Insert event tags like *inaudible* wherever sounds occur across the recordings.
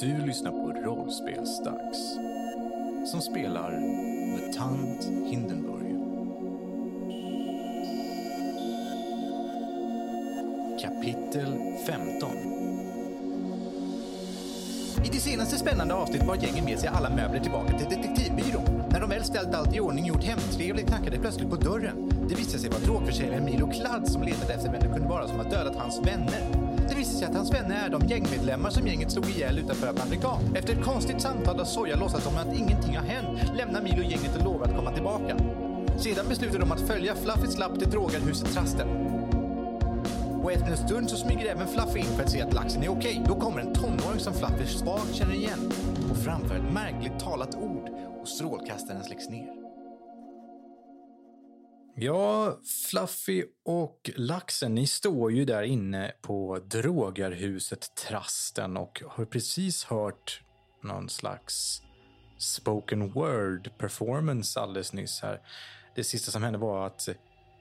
Du lyssnar på Rollspelsdags som spelar Mutant Hindenburg. Kapitel 15 I det senaste spännande avsnittet var gänget med sig alla möbler tillbaka till detektivbyrån. När de väl ställt allt i ordning och gjort hemtrevligt knackade det plötsligt på dörren. Det visade sig vara drogförsäljaren Milo Kladd som letade efter vem det kunde vara som har dödat hans vänner. Det visar sig att hans vänner är de gängmedlemmar som gänget slog ihjäl utanför Amerikan. Efter ett konstigt samtal där Soja låtsas som att ingenting har hänt lämnar Milo gänget och lovar att komma tillbaka. Sedan beslutar de att följa Fluffys lapp till drogarhuset Trasten. Och efter en stund så smyger även Fluffy in för att se att laxen är okej. Då kommer en tonåring som Fluffy svagt känner igen och framför ett märkligt talat ord och strålkastaren släcks ner. Ja, Fluffy och Laxen, ni står ju där inne på drogarhuset Trasten och har precis hört någon slags spoken word performance alldeles nyss här. Det sista som hände var att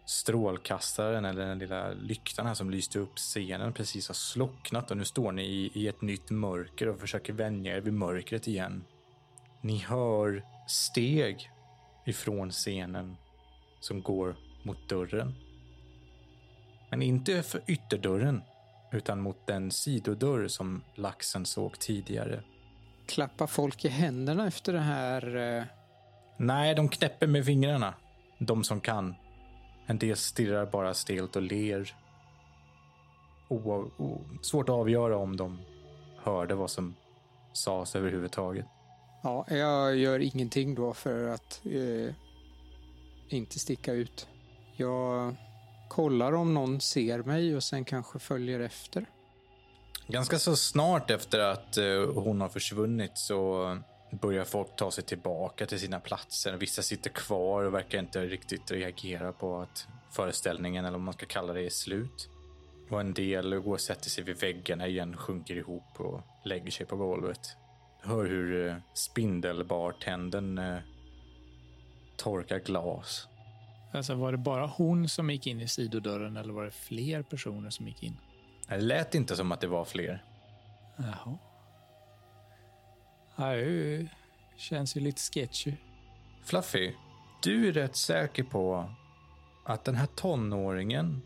strålkastaren eller den lilla lyktan här som lyste upp scenen precis har slocknat och nu står ni i, i ett nytt mörker och försöker vänja er vid mörkret igen. Ni hör steg ifrån scenen som går mot dörren. Men inte för ytterdörren, utan mot den sidodörr som laxen såg tidigare. Klappar folk i händerna efter det här? eh, Nej, de knäpper med fingrarna. De som kan. En del stirrar bara stelt och ler. O- svårt att avgöra om de hörde vad som sades överhuvudtaget. Ja, jag gör ingenting då för att eh, inte sticka ut. Jag kollar om någon ser mig och sen kanske följer efter. Ganska så snart efter att eh, hon har försvunnit så börjar folk ta sig tillbaka till sina platser. Vissa sitter kvar och verkar inte riktigt reagera på att föreställningen, eller om man ska kalla det, är slut. Och en del går och sätter sig vid väggarna igen, sjunker ihop och lägger sig på golvet. Hör hur spindelbartänden spindelbartendern eh, torkar glas. Alltså var det bara hon som gick in i sidodörren eller var det fler personer som gick in? Det lät inte som att det var fler. Jaha. Ja, det känns ju lite sketchy. Fluffy, du är rätt säker på att den här tonåringen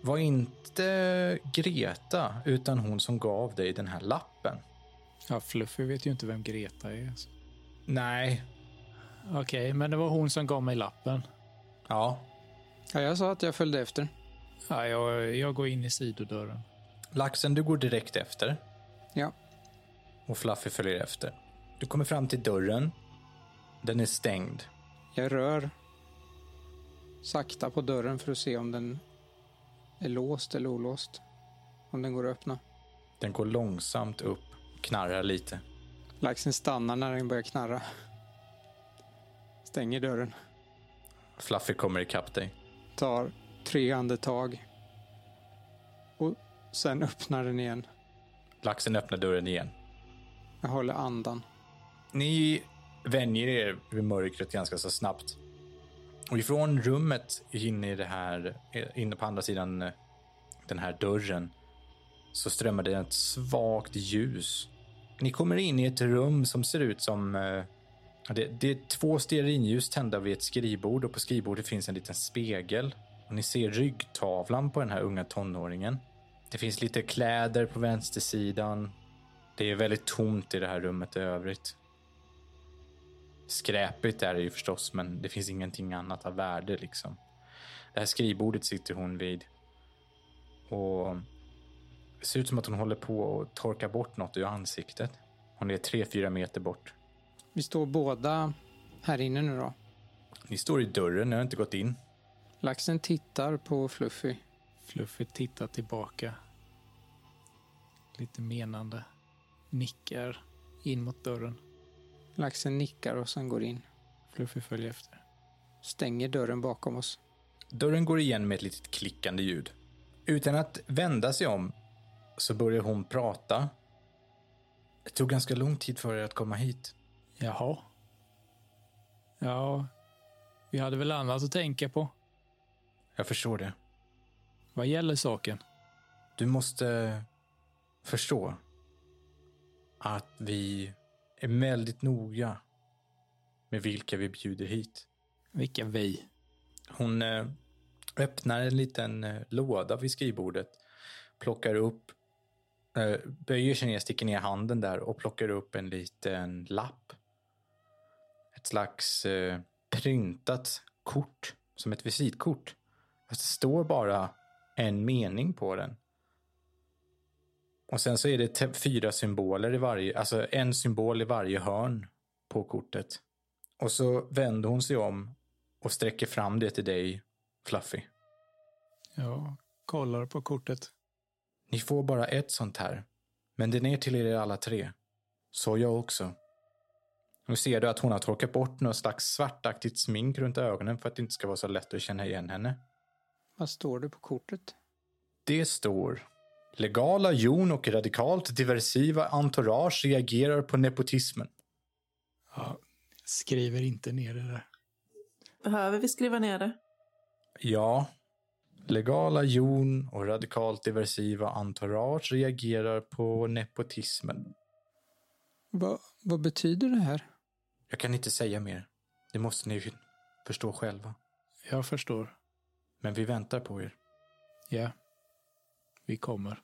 var inte Greta, utan hon som gav dig den här lappen. Ja, Fluffy vet ju inte vem Greta är. Alltså. Nej. Okej, men det var hon som gav mig lappen. Ja. Ja, jag sa att jag följde efter. Ja, jag, jag går in i sidodörren. Laxen, du går direkt efter Ja, och Fluffy följer efter. Du kommer fram till dörren. Den är stängd. jag rör sakta på dörren för att se om den är låst eller olåst. Om den går att öppna. Den går långsamt upp, knarrar lite. Laxen stannar när den börjar knarra. Stänger dörren. Fluffy kommer ikapp dig. Tar tre andetag. Och sen öppnar den igen. Laxen öppnar dörren igen. Jag håller andan. Ni vänjer er vid mörkret ganska så snabbt. Och ifrån rummet inne i det här, inne på andra sidan eh, den här dörren, så strömmar det ett svagt ljus. Ni kommer in i ett rum som ser ut som... Det, det är två stearinljus tända vid ett skrivbord och på skrivbordet finns en liten spegel. Och ni ser ryggtavlan på den här unga tonåringen. Det finns lite kläder på vänstersidan. Det är väldigt tomt i det här rummet i övrigt. Skräpigt är det ju förstås, men det finns ingenting annat av värde liksom. Det här skrivbordet sitter hon vid. Och det ser ut som att hon håller på att torka bort något ur ansiktet. Hon är tre, fyra meter bort. Vi står båda här inne nu då. Ni står i dörren, ni har inte gått in. Laxen tittar på Fluffy. Fluffy tittar tillbaka. Lite menande. Nickar in mot dörren. Laxen nickar och sen går in. Fluffy följer efter. Stänger dörren bakom oss. Dörren går igen med ett litet klickande ljud. Utan att vända sig om så börjar hon prata. Det tog ganska lång tid för er att komma hit. Jaha. Ja, vi hade väl annat att tänka på. Jag förstår det. Vad gäller saken? Du måste förstå att vi är väldigt noga med vilka vi bjuder hit. Vilka vi? Hon eh, öppnar en liten eh, låda vid skrivbordet, plockar upp, eh, böjer sig ner, sticker ner handen där och plockar upp en liten lapp. Ett slags eh, printat kort, som ett visitkort. Fast det står bara en mening på den. Och sen så är det fyra symboler i varje, alltså en symbol i varje hörn på kortet. Och så vänder hon sig om och sträcker fram det till dig, Fluffy. Jag kollar på kortet. Ni får bara ett sånt här. Men den är till er alla tre. Så jag också. Nu ser du att hon har torkat bort något slags svartaktigt smink runt ögonen för att det inte ska vara så lätt att känna igen henne. Vad står det på kortet? Det står Legala jon och radikalt diversiva entourage reagerar på nepotismen. Ja, skriver inte ner det där. Behöver vi skriva ner det? Ja. Legala jon och radikalt diversiva entourage reagerar på nepotismen. Va, vad betyder det här? Jag kan inte säga mer. Det måste ni förstå själva. Jag förstår. Men vi väntar på er. Ja. Vi kommer.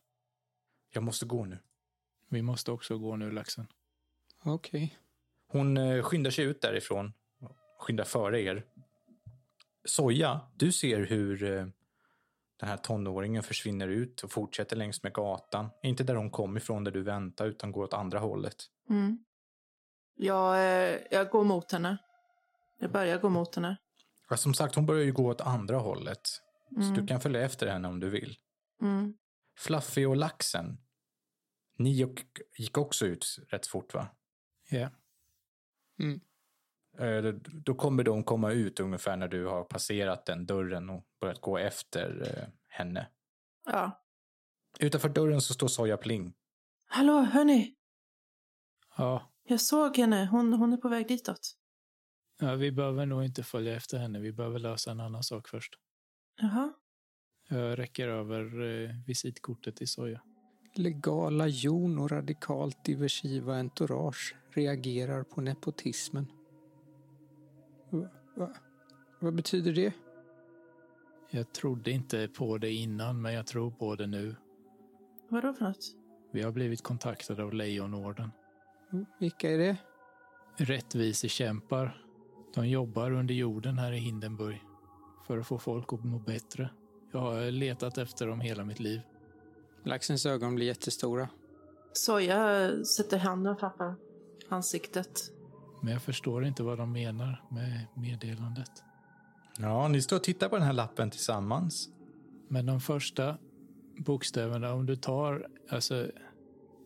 Jag måste gå nu. Vi måste också gå nu, laxen. Okej. Hon eh, skyndar sig ut därifrån. Skyndar före er. Soja, du ser hur eh, den här tonåringen försvinner ut och fortsätter längs med gatan. Inte där hon kom ifrån, där du väntar, utan går åt andra hållet. Mm. Jag, eh, jag går mot henne. Jag börjar gå mot henne. Ja, som sagt, hon börjar ju gå åt andra hållet. Så Mm. du kan följa efter henne om du vill. Mm. Fluffy och laxen. Ni och, gick också ut rätt fort, va? Ja. Mm. Eh, Då kommer de komma ut ungefär när du har passerat den dörren och börjat gå efter eh, henne. Ja. Utanför dörren så står Soja Pling. Hallå, hörni. Ja. Jag såg henne. Hon, hon är på väg ditåt. ja. Vi behöver nog inte följa efter henne. Vi behöver lösa en annan sak först. Jaha. Jag räcker över eh, visitkortet till Soja. Legala jon och radikalt diversiva entourage reagerar på nepotismen. Va, va, vad betyder det? Jag trodde inte på det innan, men jag tror på det nu. Vadå för något? Vi har blivit kontaktade av Lejonorden. Vilka är det? Rättvisekämpar. De jobbar under jorden här i Hindenburg för att få folk att må bättre. Jag har letat efter dem hela mitt liv. Laxens ögon blir jättestora. Soja sätter handen framför ansiktet. Men jag förstår inte vad de menar med meddelandet. Ja, ni står och tittar på den här lappen tillsammans. Men de första bokstäverna, om du tar alltså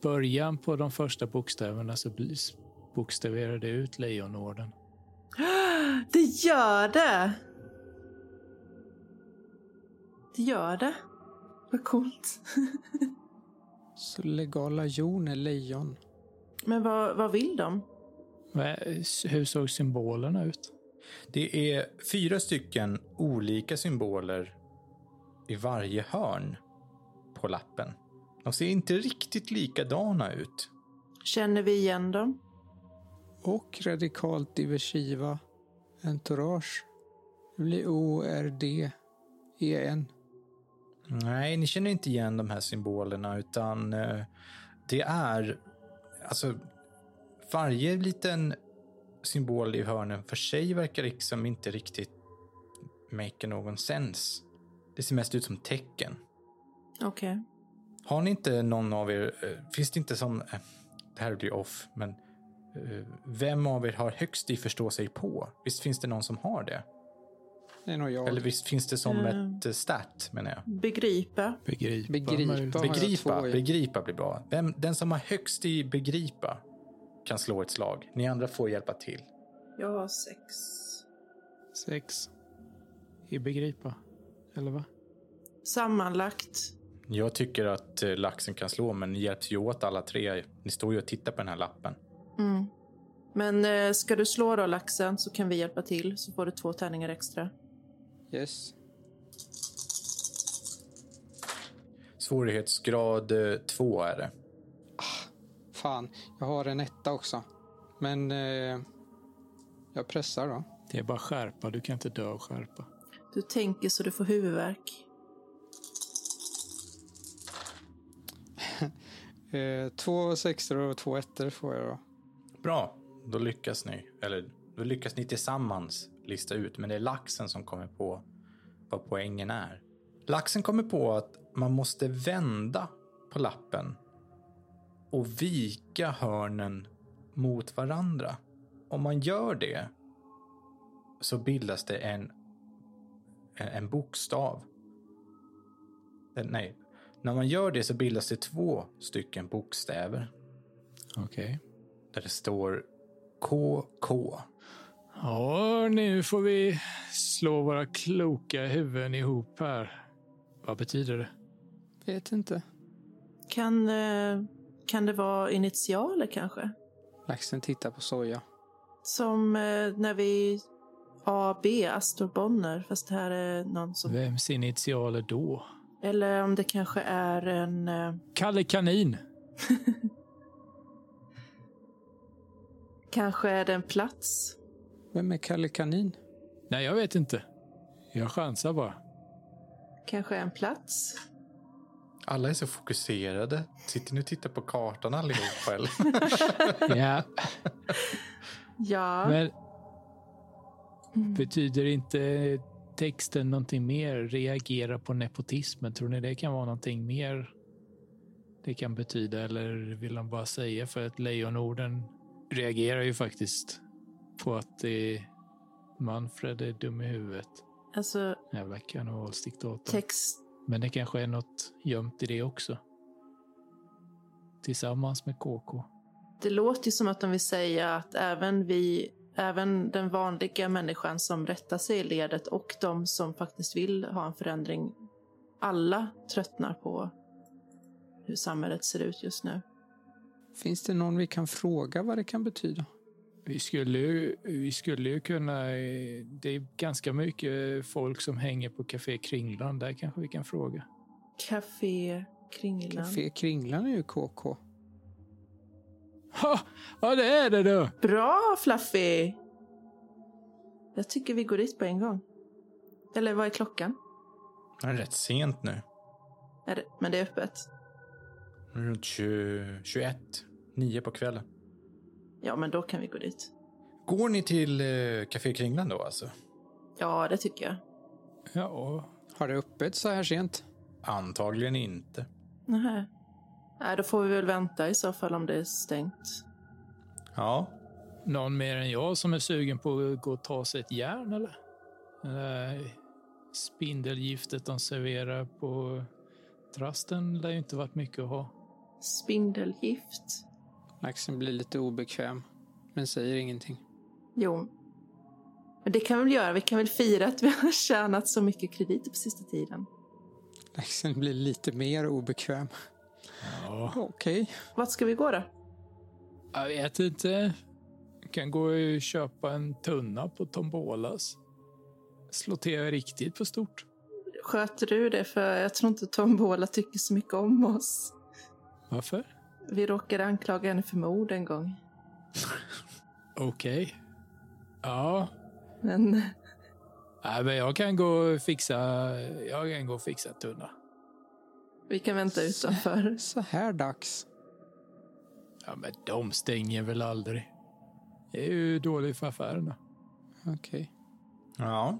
början på de första bokstäverna så bokstaverar det ut Lejonorden. *gasps* Det gör det! Det gör det. Vad coolt. *laughs* Så legala jon är lejon. Men vad, vad vill de? Hur såg symbolerna ut? Det är fyra stycken olika symboler i varje hörn på lappen. De ser inte riktigt likadana ut. Känner vi igen dem? Och radikalt diversiva entourage. Det blir O-R-D-E-N. Nej, ni känner inte igen de här symbolerna utan eh, det är alltså varje liten symbol i hörnen för sig verkar liksom inte riktigt make någon sens. Det ser mest ut som tecken. Okej. Har ni inte någon av er, eh, finns det inte som, eh, det här blir off, men eh, vem av er har högst i förstå sig på? Visst finns det någon som har det? Det är nog jag. Eller visst finns det som Mm. ett stat, menar jag? Begripa. Begripa. Begripa. Begripa, begripa blir bra. Vem, den som har högst i begripa kan slå ett slag. Ni andra får hjälpa till. Jag har sex. Sex. I begripa. Eller va? Sammanlagt. Jag tycker att eh, laxen kan slå, men ni hjälps ju åt alla tre. Ni står ju och tittar på den här lappen. Mm. Men eh, ska du slå då laxen så kan vi hjälpa till så får du två tärningar extra. Yes. Svårighetsgrad eh, två är det. fan, jag har en etta också. Men eh, jag pressar då. Det är bara skärpa, du kan inte dö av skärpa. Du tänker så du får huvudvärk. Eh, två sexor och två ettor får jag då. Bra, då lyckas ni. Eller då lyckas ni tillsammans lista ut, men det är laxen som kommer på vad poängen är. Laxen kommer på att man måste vända på lappen och vika hörnen mot varandra. Om man gör det så bildas det en, en, bokstav. Eh, nej, när man gör det så bildas det två stycken bokstäver Okej. där det står KK. Ja, nu får vi slå våra kloka huvuden ihop här. Vad betyder det? Vet inte. Kan, eh, kan det vara initialer kanske? Laxen tittar på soja. Som eh, när vi AB, Astor Bonner, fast det här är någon som... Vems initialer då? Eller om det kanske är en... eh, Kalle Kanin. *laughs* Kanske är det en plats. Vem är Kalle Kanin? Nej, jag vet inte. Jag chansar bara. Kanske en plats. Alla är så fokuserade. Sitter ni och tittar på kartan allihop eller? *laughs* Ja, Ja, men betyder inte texten någonting mer? Reagera på nepotismen. Tror ni det kan vara någonting mer det kan betyda? Eller vill han bara säga för att lejonorden reagerar ju faktiskt på att det är Manfred är dum i huvudet. alltså Jävla karnevalsdiktator. text. Men det kanske är något gömt i det också. Tillsammans med KK. Det låter ju som att de vill säga att även vi, även den vanliga människan som rättar sig i ledet och de som faktiskt vill ha en förändring, alla tröttnar på hur samhället ser ut just nu. Finns det någon vi kan fråga vad det kan betyda? Vi skulle, ju, vi skulle ju kunna... Det är ganska mycket folk som hänger på Café Kringland. Där kanske vi kan fråga. Café Kringlan. Café Kringlan är ju KK. Ha! Ja, det är det då! Bra Fluffy! Jag tycker vi går dit på en gång. Eller vad är klockan? Det är rätt sent nu. Är det, men det är öppet. Runt 20, 21. 9 på kvällen. Ja, men då kan vi gå dit. Går ni till eh, Café Kringlan då alltså? Ja, det tycker jag. Ja, Har det öppet så här sent? Antagligen inte. Nähä. Nej, då får vi väl vänta i så fall om det är stängt. Ja, någon mer än jag som är sugen på att gå och ta sig ett järn eller? Där spindelgiftet de serverar på trasten lär ju inte varit mycket att ha. Spindelgift. Laxen blir lite obekväm, men säger ingenting. Jo. Men det kan vi väl göra. Vi kan väl fira att vi har tjänat så mycket krediter på sista tiden. Laxen blir lite mer obekväm. Ja, Okej. Vart ska vi gå då? jag vet inte. Jag kan gå och köpa en tunna på Tombolas. Slå till riktigt på stort. Sköter du det? För jag tror inte Tombola tycker så mycket om oss. Varför? Vi råkade anklaga henne för mord en gång. Okej. Ja, Men Nej, men jag kan gå och fixa, jag kan gå och fixa en tunna. Vi kan vänta utanför. *laughs* Så här dags. Ja, men de stänger väl aldrig. Det är ju dåligt för affärerna. Okej. ja.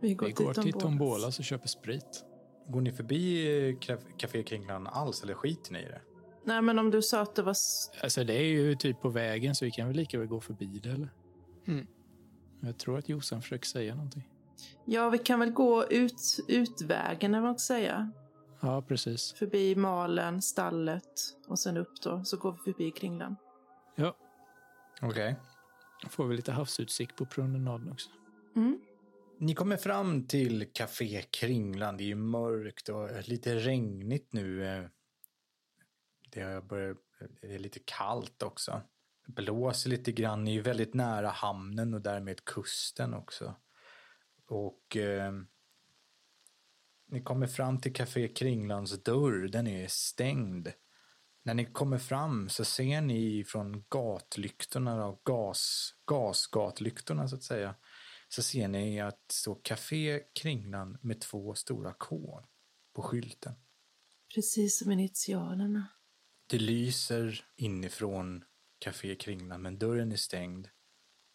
Vi går, Vi går till Tombolas. Och köper sprit. Går ni förbi eh, Caf- Café Kringlan alls eller skiter ni i det? Nej, men om du sa att det var... Alltså det är ju typ på vägen så vi kan väl lika väl gå förbi det eller? Mm. Jag tror att Jossan försöker säga någonting. Ja, vi kan väl gå ut, utvägen, eller vad man ska säga. Ja, precis. Förbi malen, stallet och sen upp då. Så går vi förbi Kringlan. Ja, Okej. då får vi lite havsutsikt på promenaden också. Mm. Ni kommer fram till Café Kringlan. Det är ju mörkt och lite regnigt nu. Det, har börjat, det är lite kallt också. Det blåser lite grann. Ni är ju väldigt nära hamnen och därmed kusten också. Och eh, ni kommer fram till Café Kringlans dörr. Den är stängd. När ni kommer fram så ser ni från gatlyktorna, och gas, gasgatlyktorna så att säga, så ser ni att det står Café Kringlan med två stora K på skylten. Precis som initialerna. Det lyser inifrån Café Kringlan, men dörren är stängd.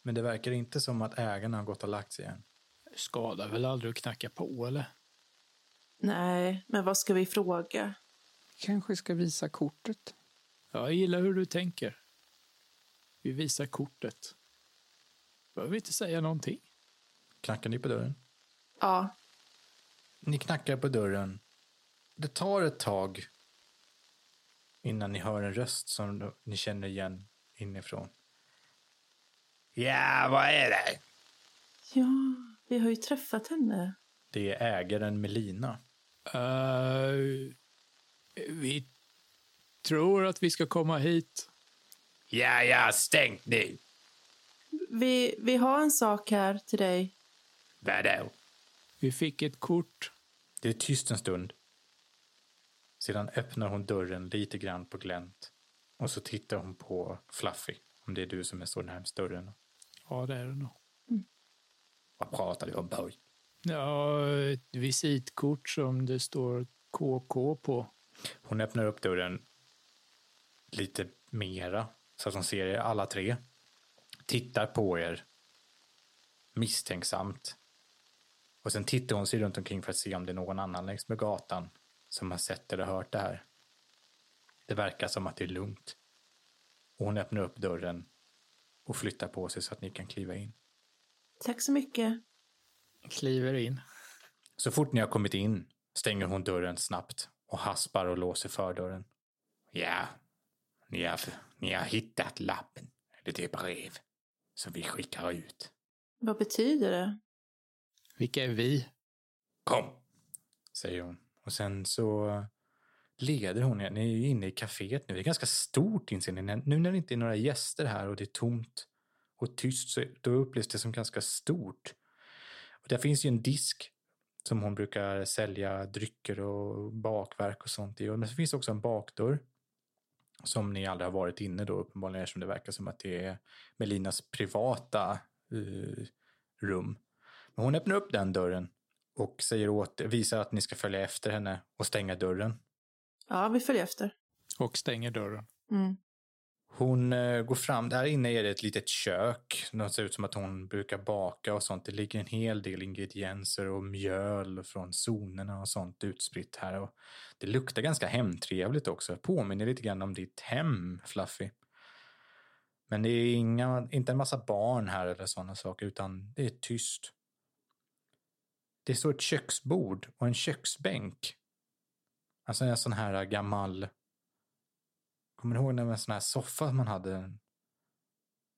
Men det verkar inte som att ägarna har gått och lagt sig än. Skadar väl aldrig att knacka på, eller? Nej, men vad ska vi fråga? Kanske ska visa kortet. Jag gillar hur du tänker. Vi visar kortet. Behöver inte säga någonting. Knackar ni på dörren? Ja, Ni knackar på dörren. Det tar ett tag innan ni hör en röst som ni känner igen inifrån. Ja, vad är det? ja, vi har ju träffat henne. Det är ägaren Melina. Eh, vi tror att vi ska komma hit. Ja, ja, stängt nu. Vi, vi har en sak här till dig. Vadå? Vi fick ett kort. Det är tyst en stund. Sedan öppnar hon dörren lite grann på glänt. Och så tittar hon på Fluffy, om det är du som är så närmst dörren. Ja, det är det nog. Vad pratar du om, boy? Ja, ett visitkort som det står KK på. Hon öppnar upp dörren lite mera så att hon ser er alla tre. Tittar på er misstänksamt. Och sen tittar hon sig runt omkring för att se om det är någon annan längs med gatan som har sett eller hört det här. Det verkar som att det är lugnt. Och hon öppnar upp dörren och flyttar på sig så att ni kan kliva in. Tack så mycket. Kliver in. Så fort ni har kommit in stänger hon dörren snabbt och haspar och låser fördörren. Ja, ni har, ni har hittat lappen, eller det brev, som vi skickar ut. Vad betyder det? Vilka är vi? Kom, säger hon. Och sen så leder hon er. Ni är ju inne i kaféet nu. Det är ganska stort inser ni. Nu när det inte är några gäster här och det är tomt och tyst så då upplevs det som ganska stort. Och där finns ju en disk som hon brukar sälja drycker och bakverk och sånt i. Och det finns också en bakdörr som ni aldrig har varit inne då uppenbarligen eftersom det verkar som att det är Melinas privata eh, rum. Men hon öppnar upp den dörren och säger åt, visar att ni ska följa efter henne och stänga dörren. Ja, vi följer efter. Och stänger dörren. Mm. Hon eh, går fram, där inne är det ett litet kök. Det ser ut som att hon brukar baka och sånt. Det ligger en hel del ingredienser och mjöl från zonerna och sånt utspritt här. Och det luktar ganska hemtrevligt också. Påminner lite grann om ditt hem, Fluffy. Men det är inga, inte en massa barn här eller sådana saker, utan det är tyst. Det står ett köksbord och en köksbänk. Alltså en sån här gammal Kommer du ihåg när en sån här soffa man hade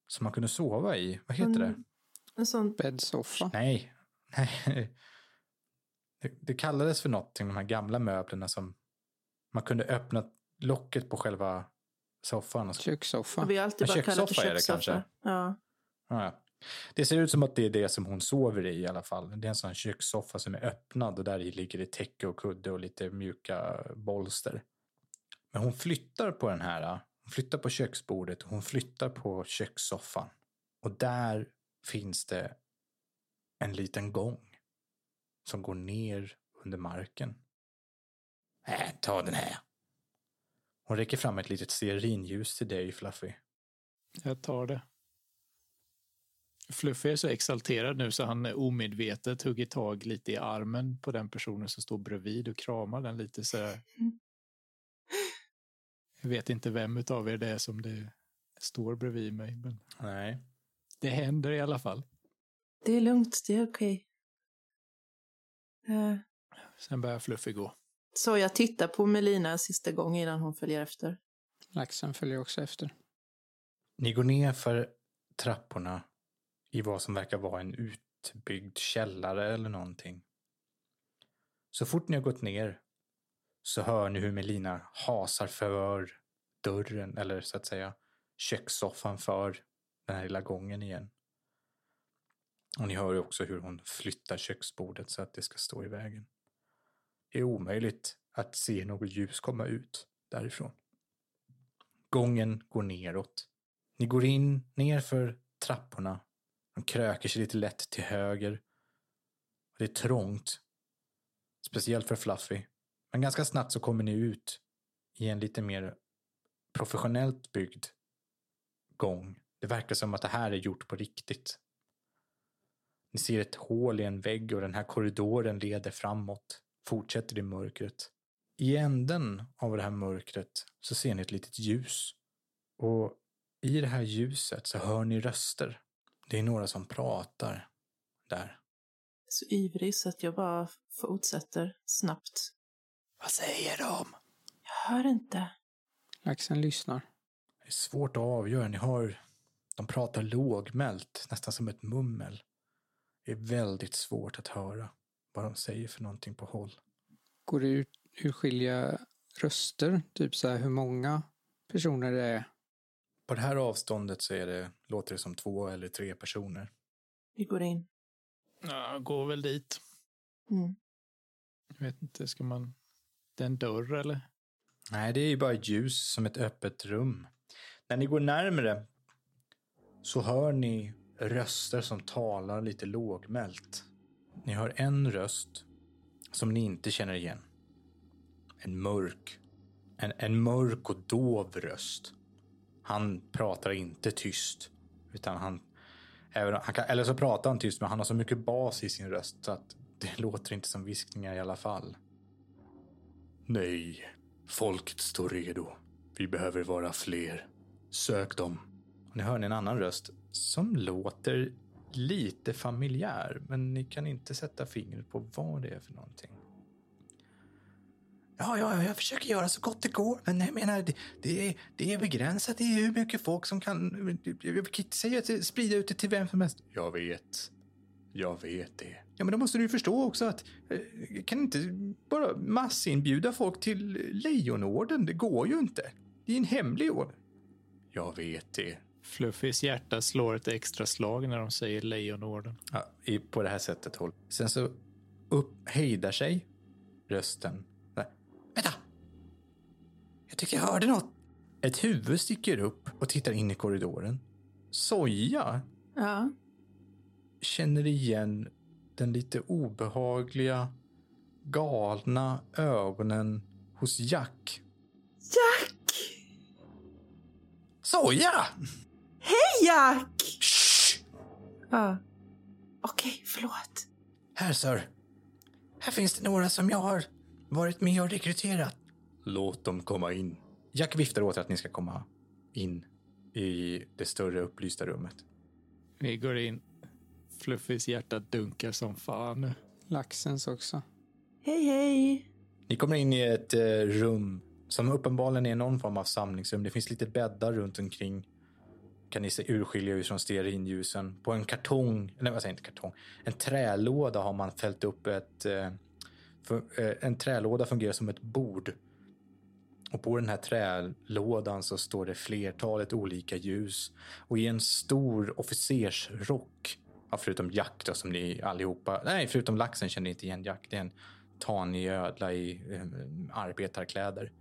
som man kunde sova i? Vad heter det? En, sån... Bäddsoffa. Nej. Nej. Det, det kallades för någonting, de här gamla möblerna som man kunde öppna locket på själva soffan. Och så. Kökssoffa. Vi har alltid En bara kallat det kökssoffa är det kökssoffa. kanske. Ja. Ja. Det ser ut som att det är det som hon sover i i alla fall. Det är en sån kökssoffa som är öppnad och där i ligger det täcke och kudde och lite mjuka bolster. Men hon flyttar på den här. Hon flyttar på köksbordet och hon flyttar på kökssoffan. Och där finns det en liten gång som går ner under marken. Äh, ta den här. Hon räcker fram ett litet stearinljus till dig, Fluffy. Jag tar det. Fluffy är så exalterad nu så han omedvetet hugger tag lite i armen på den personen som står bredvid och kramar den lite så. Jag vet inte vem utav er det är som det står bredvid mig, men Nej. det händer i alla fall. Det är lugnt, det är okej. Eh, Sen börjar Fluffy gå. Så jag tittar på Melina en sista gång innan hon följer efter. Laxen följer också efter. Ni går ner för trapporna i vad som verkar vara en utbyggd källare eller någonting. Så fort ni har gått ner så hör ni hur Melina hasar för dörren, eller så att säga kökssoffan för den här lilla gången igen. Och ni hör ju också hur hon flyttar köksbordet så att det ska stå i vägen. Det är omöjligt att se något ljus komma ut därifrån. Gången går neråt. Ni går in nerför trapporna. De kröker sig lite lätt till höger. Det är trångt. Speciellt för Fluffy. Men ganska snabbt så kommer ni ut i en lite mer professionellt byggd gång. Det verkar som att det här är gjort på riktigt. Ni ser ett hål i en vägg och den här korridoren leder framåt, fortsätter i mörkret. I änden av det här mörkret så ser ni ett litet ljus. Och i det här ljuset så hör ni röster. Det är några som pratar där. Så ivrig så att jag bara fortsätter snabbt. Vad säger de? Jag hör inte. Laxen lyssnar. Det är svårt att avgöra. Ni hör, de pratar lågmält, nästan som ett mummel. Det är väldigt svårt att höra vad de säger för någonting på håll. Går det ut urskilja röster? Typ så här hur många personer det är? På det här avståndet så är det, låter det som två eller tre personer. Vi går in. Ja, går väl dit. Mm. Jag vet inte, ska man... Det en dörr eller? Nej, det är ju bara ljus som ett öppet rum. När ni går närmre så hör ni röster som talar lite lågmält. Ni hör en röst som ni inte känner igen. En mörk, en, en mörk och dov röst. Han pratar inte tyst, utan han, även, han kan, eller så pratar han tyst, men han har så mycket bas i sin röst så att det *laughs* låter inte som viskningar i alla fall. Nej, folket står redo. Vi behöver vara fler. Sök dem. Ni hör en annan röst som låter lite familjär, men ni kan inte sätta fingret på vad det är för någonting. Ja, ja, jag försöker göra så gott det går, men jag menar, det, det, är, det är begränsat i hur mycket folk som kan... Jag kan inte säga att sprida ut det till vem som helst. Jag vet. Jag vet det. Ja, men då måste du ju förstå också att eh, kan inte bara massinbjuda folk till Lejonorden. Det går ju inte. Det är en hemlig orden. Jag vet det. Fluffys hjärta slår ett extra slag när de säger Lejonorden. Ja, i, på det här sättet. Håll. Sen så upp, hejdar sig rösten. Nej. Vänta! Jag tycker jag hörde något. Ett huvud sticker upp och tittar in i korridoren. Soja Ja. känner igen den lite obehagliga, galna ögonen hos Jack. Jack! Soja! Hej Jack! Shh! Ja. Okej, förlåt. Här, sir. Här finns det några som jag har varit med och rekryterat. Låt dem komma in. Jack viftar åt att ni ska komma in i det större upplysta rummet. Vi går in. Fluffys hjärta dunkar som fan nu. Laxens också. Hej, hej. Ni kommer in i ett eh, rum som uppenbarligen är någon form av samlingsrum. Det finns lite bäddar runt omkring. Kan ni se urskilja ut från stearinljusen. På en kartong, eller vad säger inte kartong, en trälåda har man fällt upp ett... Eh, för, eh, en trälåda fungerar som ett bord. Och på den här trälådan så står det flertalet olika ljus. Och i en stor officersrock, ja, förutom Jack då, som ni allihopa, nej förutom laxen känner ni inte igen Jack. Det är en tanig ödla i eh, arbetarkläder.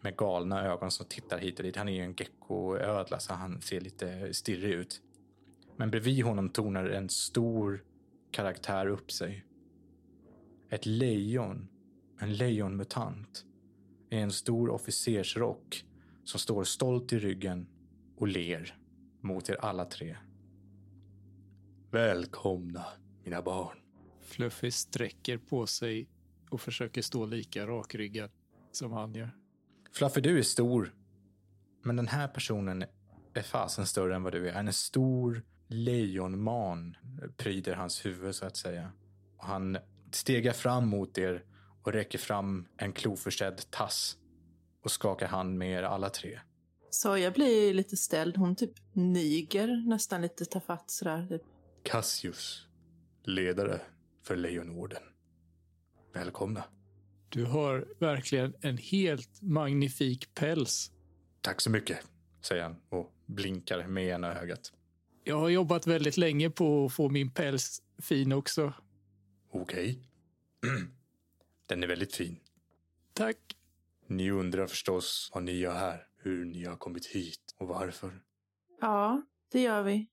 Med galna ögon som tittar hit och dit. Han är ju en geckoödla så han ser lite stirrig ut. Men bredvid honom tornar en stor karaktär upp sig. Ett lejon. En lejonmutant. I en stor officersrock som står stolt i ryggen och ler mot er alla tre. Välkomna, mina barn. Fluffy sträcker på sig och försöker stå lika rakryggad som han gör. Fluffy, du är stor. Men den här personen är fasen större än vad du är. Han är stor lejonman, pryder hans huvud så att säga. Och han stegar fram mot er och räcker fram en kloförsedd tass och skakar hand med er alla tre. Så jag blir lite ställd. Hon typ niger nästan lite tafatt sådär. Typ. Cassius, ledare för Lejonorden. Välkomna. Du har verkligen en helt magnifik päls. Tack så mycket, säger han och blinkar med ena ögat. Jag har jobbat väldigt länge på att få min päls fin också. Okej. *clears throat* Den är väldigt fin. Tack. Ni undrar förstås vad ni gör här. hur ni har kommit hit och varför? Ja, det gör vi.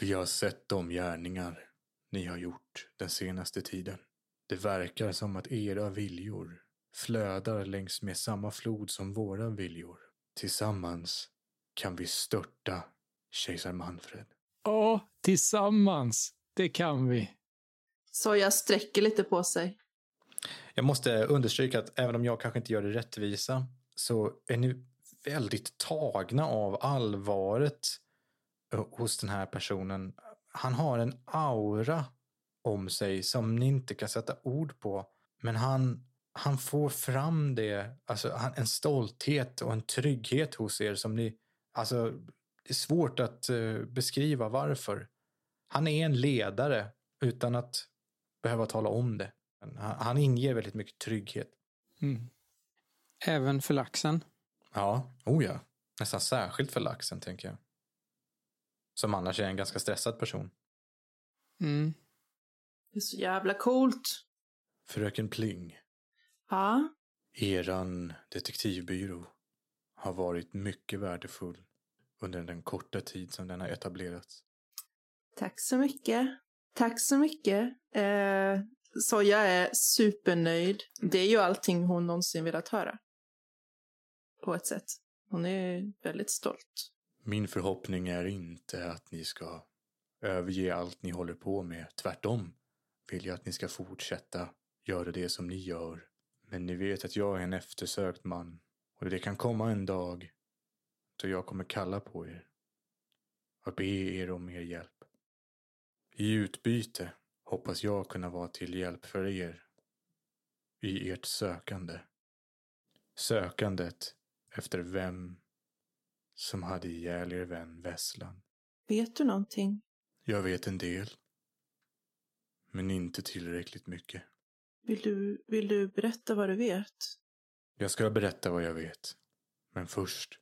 Vi har sett de gärningar ni har gjort den senaste tiden. Det verkar som att era viljor flödar längs med samma flod som våra viljor. Tillsammans kan vi störta kejsar Manfred. Ja, tillsammans. Det kan vi. Soja sträcker lite på sig. Jag måste understryka att även om jag kanske inte gör det rättvisa så är ni väldigt tagna av allvaret hos den här personen. Han har en aura om sig som ni inte kan sätta ord på. Men han, han får fram det, alltså han, en stolthet och en trygghet hos er som ni, alltså det är svårt att uh, beskriva varför. Han är en ledare utan att behöva tala om det. Han, han inger väldigt mycket trygghet. Mm. Även för laxen. Ja, oh ja. Nästan särskilt för laxen, tänker jag. Som annars är en ganska stressad person. Mm. Det är så jävla coolt. Fröken Pling, Ja, eran detektivbyrå har varit mycket värdefull under den korta tid som den har etablerats. tack så mycket. Tack så mycket. Eh, Soja är supernöjd. Det är ju allting hon någonsin velat höra. På ett sätt. Hon är väldigt stolt. Min förhoppning är inte att ni ska överge allt ni håller på med. Tvärtom vill jag att ni ska fortsätta göra det som ni gör. Men ni vet att jag är en eftersökt man och det kan komma en dag då jag kommer kalla på er och be er om er hjälp. I utbyte hoppas jag kunna vara till hjälp för er i ert sökande. Sökandet efter vem som hade ihjäl er vän Vesslan. Vet du någonting? Jag vet en del. Men inte tillräckligt mycket. Vill du, vill du berätta vad du vet? Jag ska berätta vad jag vet. Men först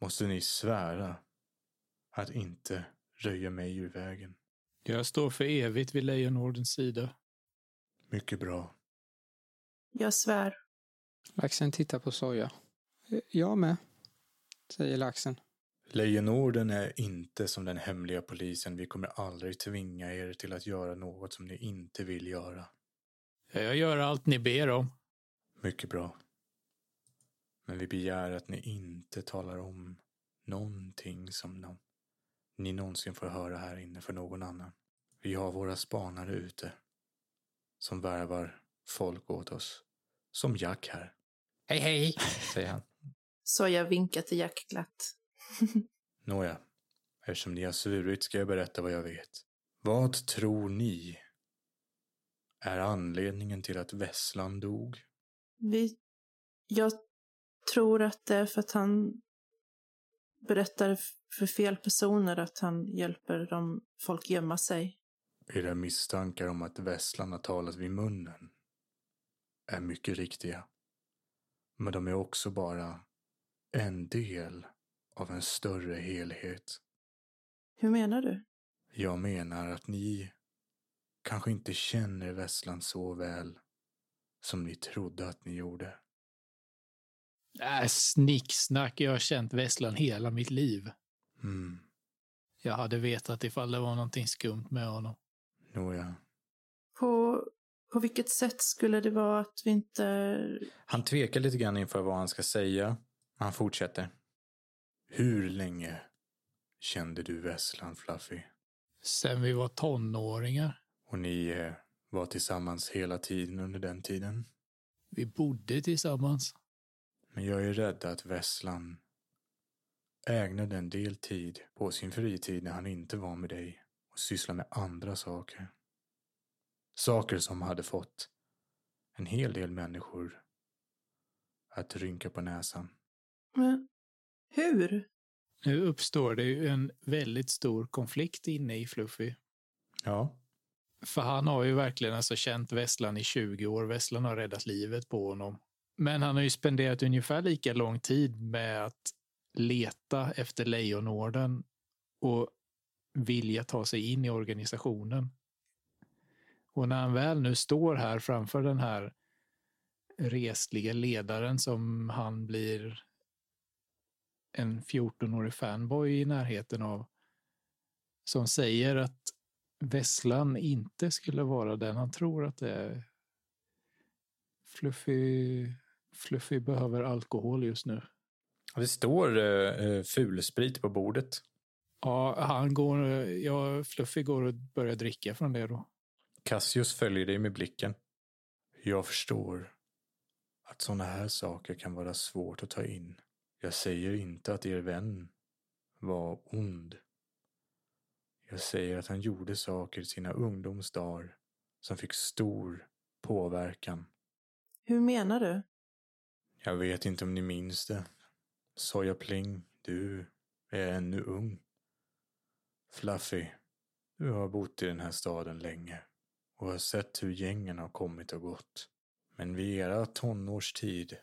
måste ni svära att inte röja mig ur vägen. Jag står för evigt vid Lejonordens sida. Mycket bra. Jag svär. Laxen tittar på Soja. "Eh, Jag med, säger laxen. Lejonorden är inte som den hemliga polisen. Vi kommer aldrig tvinga er till att göra något som ni inte vill göra. Jag gör allt ni ber om. Mycket bra. Men vi begär att ni inte talar om någonting som nå- ni någonsin får höra här inne för någon annan. Vi har våra spanare ute som värvar folk åt oss. Som Jack här. Hej hej, säger han. Soja vinkar till Jack glatt. *laughs* Nåja, eftersom ni har svurit ska jag berätta vad jag vet. Vad tror ni är anledningen till att Vesslan dog? Vi, jag tror att det är för att han berättar för fel personer att han hjälper dem, folk gömma sig. Era misstankar om att Vesslan har talat vid munnen är mycket riktiga. Men de är också bara en del av en större helhet. Hur menar du? Jag menar att ni kanske inte känner Vesslan så väl som ni trodde att ni gjorde. Äh, snicksnack. Jag har känt Vesslan hela mitt liv. Mm, Jag hade vetat ifall det var någonting skumt med honom. nåja. På, på vilket sätt skulle det vara att vi inte... Han tvekar lite grann inför vad han ska säga. Han fortsätter. Hur länge kände du Vesslan, Fluffy? Sen vi var tonåringar. Och ni eh, var tillsammans hela tiden under den tiden? Vi bodde tillsammans. Men jag är rädd att Vesslan ägnade en del tid på sin fritid när han inte var med dig och sysslade med andra saker. Saker som hade fått en hel del människor att rynka på näsan. Men hur? Nu uppstår det ju en väldigt stor konflikt inne i Fluffy. Ja, För han har ju verkligen alltså känt Vesslan i 20 år. Vesslan har räddat livet på honom. Men han har ju spenderat ungefär lika lång tid med att leta efter Lejonorden och vilja ta sig in i organisationen. Och när han väl nu står här framför den här resliga ledaren som han blir en 14-årig fanboy i närheten av. Som säger att Vesslan inte skulle vara den han tror att det är. Fluffy, Fluffy behöver alkohol just nu. Det står uh, fulsprit på bordet. Ja, han går, ja, Fluffy går och börjar dricka från det då. Cassius följer dig med blicken. Jag förstår att sådana här saker kan vara svårt att ta in. Jag säger inte att er vän var ond. Jag säger att han gjorde saker i sina ungdomsdagar som fick stor påverkan. Hur menar du? Jag vet inte om ni minns det. Soja Pling, du är ännu ung. Fluffy, du har bott i den här staden länge och har sett hur gängen har kommit och gått. Men vid era tonårstid,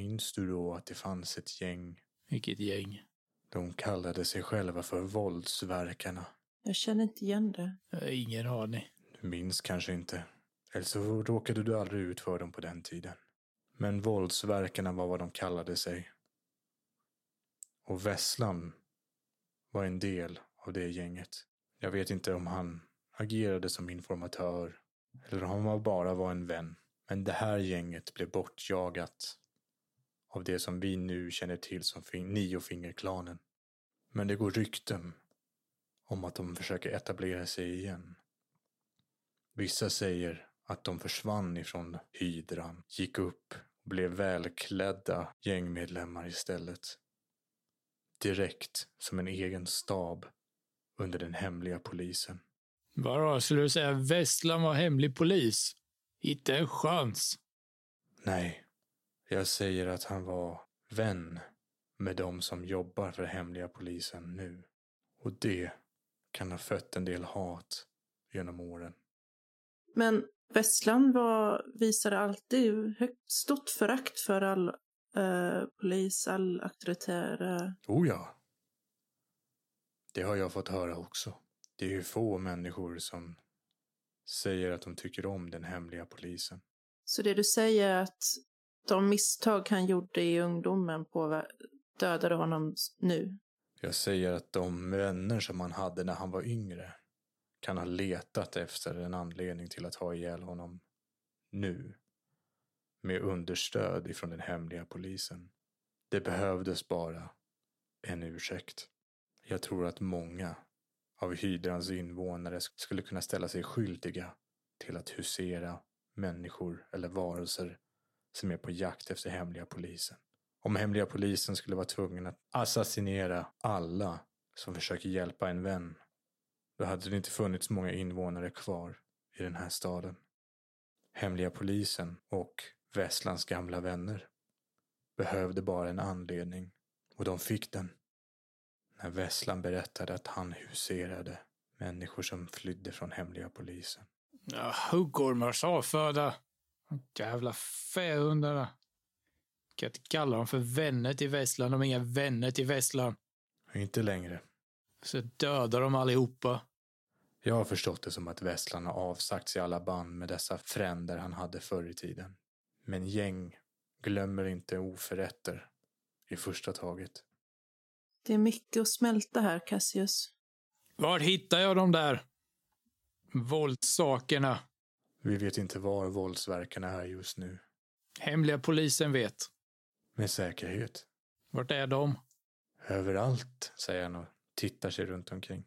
minns du då att det fanns ett gäng? Vilket gäng? De kallade sig själva för våldsverkarna. Jag känner inte igen det. Jag har ingen aning. Du minns kanske inte. Eller så råkade du aldrig ut för dem på den tiden. Men våldsverkarna var vad de kallade sig. Och Vesslan var en del av det gänget. Jag vet inte om han agerade som informatör eller om han bara var en vän. Men det här gänget blev bortjagat av det som vi nu känner till som Niofingerklanen. Men det går rykten om att de försöker etablera sig igen. Vissa säger att de försvann ifrån hydran, gick upp och blev välklädda gängmedlemmar istället. Direkt som en egen stab under den hemliga polisen. Vadå, skulle du säga att Vestland var hemlig polis? Inte en chans. Nej, jag säger att han var vän med de som jobbar för hemliga polisen nu. Och det kan ha fött en del hat genom åren. Men Vesslan var, visade alltid högt, stort förakt för all eh, polis, all auktoritära... Oh ja. Det har jag fått höra också. Det är ju få människor som säger att de tycker om den hemliga polisen. Så det du säger är att de misstag han gjorde i ungdomen på dödade honom nu? Jag säger att de vänner som han hade när han var yngre kan ha letat efter en anledning till att ha ihjäl honom nu. Med understöd ifrån den hemliga polisen. Det behövdes bara en ursäkt. Jag tror att många av hydrans invånare skulle kunna ställa sig skyldiga till att husera människor eller varelser som är på jakt efter hemliga polisen. Om hemliga polisen skulle vara tvungen att assassinera alla som försöker hjälpa en vän, då hade det inte funnits många invånare kvar i den här staden. Hemliga polisen och Västlands gamla vänner behövde bara en anledning och de fick den. När Vesslan berättade att han huserade människor som flydde från hemliga polisen. Ja, huggormars avföda. Jävla fähundarna. Kan inte kalla dem för vänner till Vesslan. De är inga vänner till Vesslan. Inte längre. Så dödar de allihopa. Jag har förstått det som att Vesslan har avsagt sig alla band med dessa fränder han hade förr i tiden. Men gäng glömmer inte oförrätter i första taget. Det är mycket att smälta här, Cassius. Var hittar jag de där våldssakerna? Vi vet inte var våldsverkarna är just nu. Hemliga polisen vet. Med säkerhet. Vart är de? Överallt, säger han och tittar sig runt omkring.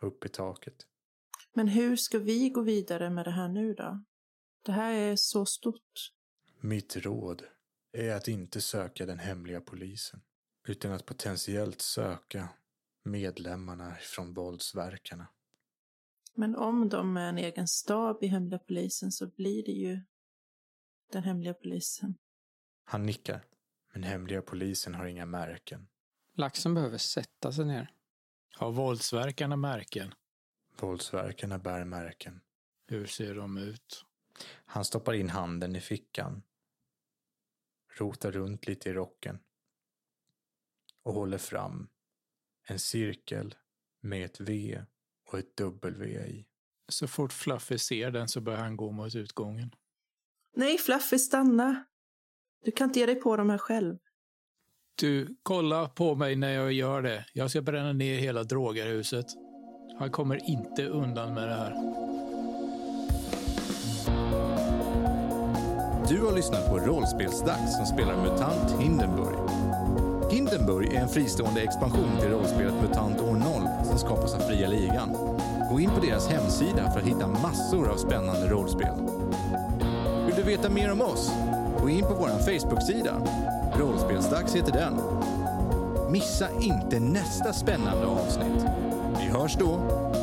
Upp i taket. Men hur ska vi gå vidare med det här nu då? Det här är så stort. Mitt råd är att inte söka den hemliga polisen, utan att potentiellt söka medlemmarna från våldsverkarna. Men om de är en egen stab i hemliga polisen så blir det ju den hemliga polisen. Han nickar, men hemliga polisen har inga märken. Laxen behöver sätta sig ner. Har våldsverkarna märken? Våldsverkarna bär märken. Hur ser de ut? Han stoppar in handen i fickan. Rotar runt lite i rocken. Och håller fram en cirkel med ett V och ett W i. Så fort Fluffy ser den så börjar han gå mot utgången. Nej, Fluffy, stanna. Du kan inte ge dig på dem här själv. Du, kolla på mig när jag gör det. Jag ska bränna ner hela drogerhuset. Han kommer inte undan med det här. Du har lyssnat på Rollspelsdags som spelar MUTANT Hindenburg. Hindenburg är en fristående expansion till rollspelet MUTANT år 0 som skapas av Fria Ligan. Gå in på deras hemsida för att hitta massor av spännande rollspel. Vill du veta mer om oss? Gå in på vår Facebook-sida. Rollspelsdags heter den. Missa inte nästa spännande avsnitt. Vi hörs då. Då!